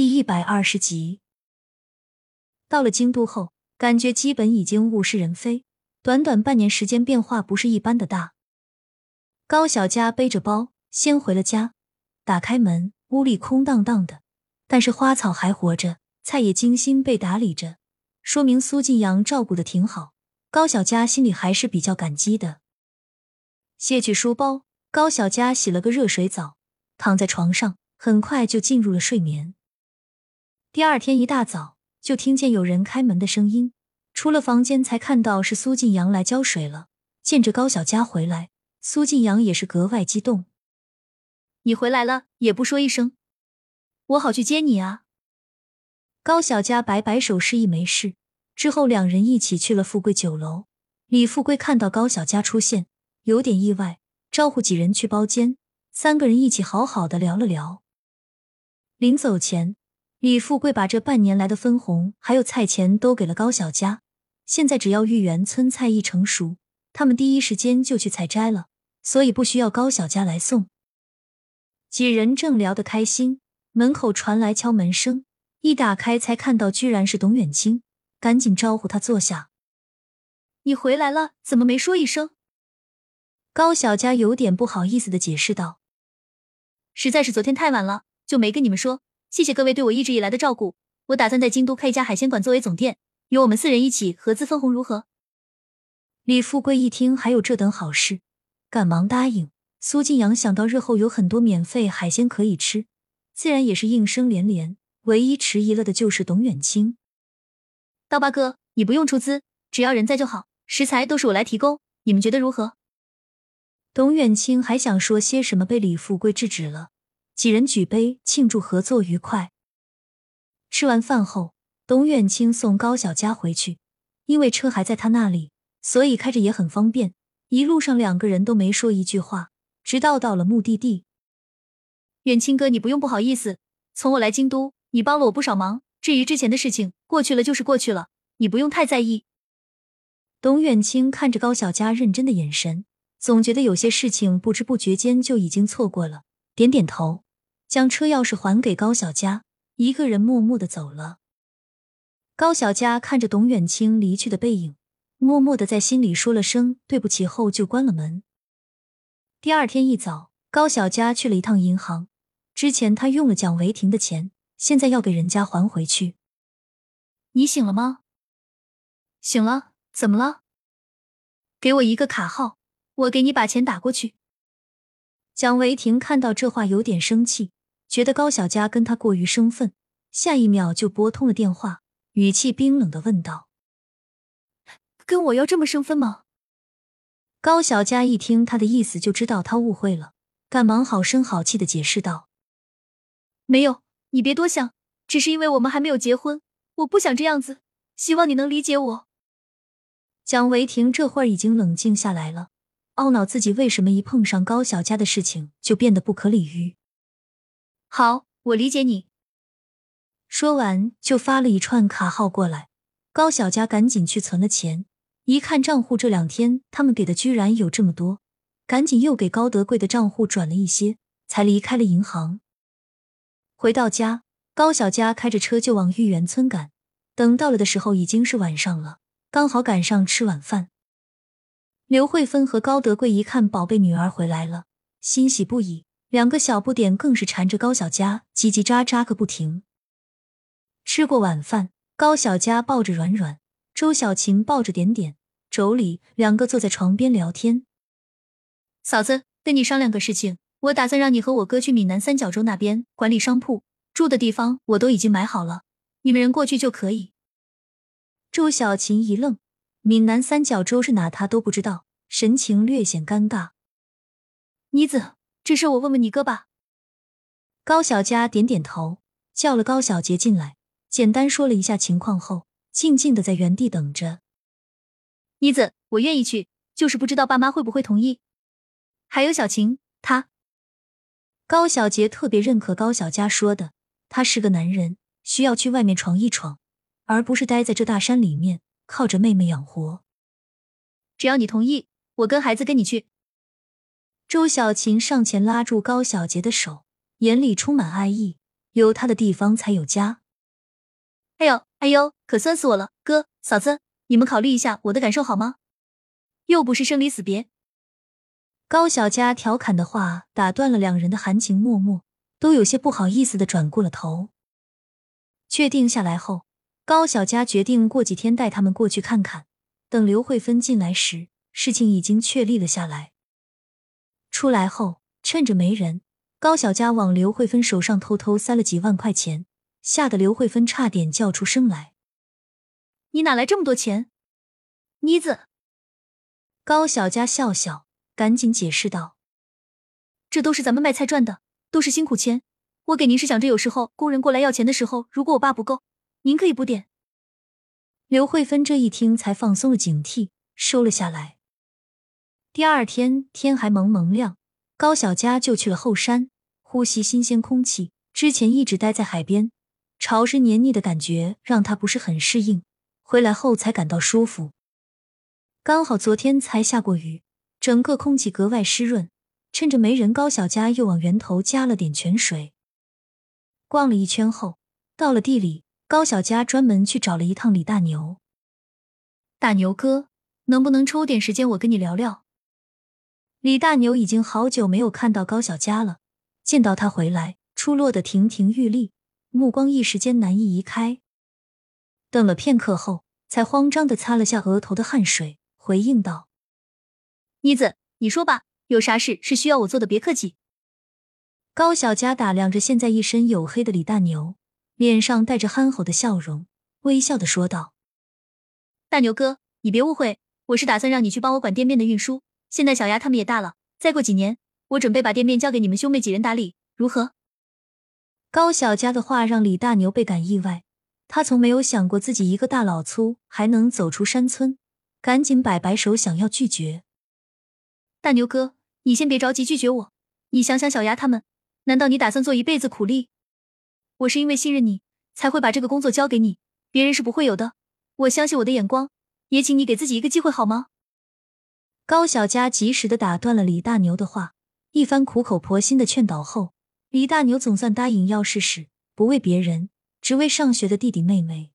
第一百二十集。到了京都后，感觉基本已经物是人非。短短半年时间，变化不是一般的大。高小佳背着包先回了家，打开门，屋里空荡荡的，但是花草还活着，菜也精心被打理着，说明苏晋阳照顾的挺好。高小佳心里还是比较感激的。卸去书包，高小佳洗了个热水澡，躺在床上，很快就进入了睡眠。第二天一大早，就听见有人开门的声音。出了房间，才看到是苏晋阳来浇水了。见着高小佳回来，苏晋阳也是格外激动。你回来了也不说一声，我好去接你啊！高小佳摆摆手示意没事。之后两人一起去了富贵酒楼。李富贵看到高小佳出现，有点意外，招呼几人去包间，三个人一起好好的聊了聊。临走前。李富贵把这半年来的分红还有菜钱都给了高小佳，现在只要玉园村菜一成熟，他们第一时间就去采摘了，所以不需要高小佳来送。几人正聊得开心，门口传来敲门声，一打开才看到居然是董远清，赶紧招呼他坐下。你回来了，怎么没说一声？高小佳有点不好意思的解释道：“实在是昨天太晚了，就没跟你们说。”谢谢各位对我一直以来的照顾。我打算在京都开一家海鲜馆作为总店，由我们四人一起合资分红，如何？李富贵一听还有这等好事，赶忙答应。苏静阳想到日后有很多免费海鲜可以吃，自然也是应声连连。唯一迟疑了的就是董远清。刀疤哥，你不用出资，只要人在就好，食材都是我来提供，你们觉得如何？董远清还想说些什么，被李富贵制止了。几人举杯庆祝合作愉快。吃完饭后，董远清送高小佳回去，因为车还在他那里，所以开着也很方便。一路上两个人都没说一句话，直到到了目的地。远清哥，你不用不好意思，从我来京都，你帮了我不少忙。至于之前的事情，过去了就是过去了，你不用太在意。董远清看着高小佳认真的眼神，总觉得有些事情不知不觉间就已经错过了，点点头。将车钥匙还给高小佳，一个人默默的走了。高小佳看着董远清离去的背影，默默的在心里说了声对不起后就关了门。第二天一早，高小佳去了一趟银行，之前他用了蒋维婷的钱，现在要给人家还回去。你醒了吗？醒了，怎么了？给我一个卡号，我给你把钱打过去。蒋维婷看到这话有点生气。觉得高小佳跟他过于生分，下一秒就拨通了电话，语气冰冷的问道：“跟我要这么生分吗？”高小佳一听他的意思，就知道他误会了，赶忙好声好气的解释道：“没有，你别多想，只是因为我们还没有结婚，我不想这样子，希望你能理解我。”蒋维婷这会儿已经冷静下来了，懊恼自己为什么一碰上高小佳的事情就变得不可理喻。好，我理解你。说完就发了一串卡号过来，高小佳赶紧去存了钱。一看账户，这两天他们给的居然有这么多，赶紧又给高德贵的账户转了一些，才离开了银行。回到家，高小佳开着车就往玉园村赶。等到了的时候，已经是晚上了，刚好赶上吃晚饭。刘慧芬和高德贵一看宝贝女儿回来了，欣喜不已。两个小不点更是缠着高小佳，叽叽喳喳个不停。吃过晚饭，高小佳抱着软软，周小琴抱着点点，妯娌两个坐在床边聊天。嫂子，跟你商量个事情，我打算让你和我哥去闽南三角洲那边管理商铺，住的地方我都已经买好了，你们人过去就可以。周小琴一愣，闽南三角洲是哪？她都不知道，神情略显尴尬。妮子。这事我问问你哥吧。高小佳点点头，叫了高小杰进来，简单说了一下情况后，静静的在原地等着。妮子，我愿意去，就是不知道爸妈会不会同意。还有小晴，他。高小杰特别认可高小佳说的，他是个男人，需要去外面闯一闯，而不是待在这大山里面靠着妹妹养活。只要你同意，我跟孩子跟你去。周小琴上前拉住高小杰的手，眼里充满爱意，有他的地方才有家。哎呦，哎呦，可酸死我了！哥嫂子，你们考虑一下我的感受好吗？又不是生离死别。高小佳调侃的话打断了两人的含情脉脉，都有些不好意思的转过了头。确定下来后，高小佳决定过几天带他们过去看看。等刘慧芬进来时，事情已经确立了下来。出来后，趁着没人，高小佳往刘慧芬手上偷偷塞了几万块钱，吓得刘慧芬差点叫出声来：“你哪来这么多钱？”妮子，高小佳笑笑。赶紧解释道：“这都是咱们卖菜赚的，都是辛苦钱。我给您是想着有时候工人过来要钱的时候，如果我爸不够，您可以补点。”刘慧芬这一听才放松了警惕，收了下来。第二天天还蒙蒙亮，高小佳就去了后山，呼吸新鲜空气。之前一直待在海边，潮湿黏腻的感觉让他不是很适应，回来后才感到舒服。刚好昨天才下过雨。整个空气格外湿润，趁着没人，高小佳又往源头加了点泉水。逛了一圈后，到了地里，高小佳专门去找了一趟李大牛。大牛哥，能不能抽点时间我跟你聊聊？李大牛已经好久没有看到高小佳了，见到他回来，出落得亭亭玉立，目光一时间难以移开。等了片刻后，才慌张的擦了下额头的汗水，回应道。妮子，你说吧，有啥事是需要我做的？别客气。高小佳打量着现在一身黝黑的李大牛，脸上带着憨厚的笑容，微笑的说道：“大牛哥，你别误会，我是打算让你去帮我管店面的运输。现在小丫他们也大了，再过几年，我准备把店面交给你们兄妹几人打理，如何？”高小佳的话让李大牛倍感意外，他从没有想过自己一个大老粗还能走出山村，赶紧摆摆手，想要拒绝。大牛哥，你先别着急拒绝我，你想想小牙他们，难道你打算做一辈子苦力？我是因为信任你，才会把这个工作交给你，别人是不会有的。我相信我的眼光，也请你给自己一个机会好吗？高小佳及时的打断了李大牛的话，一番苦口婆心的劝导后，李大牛总算答应要试试，不为别人，只为上学的弟弟妹妹。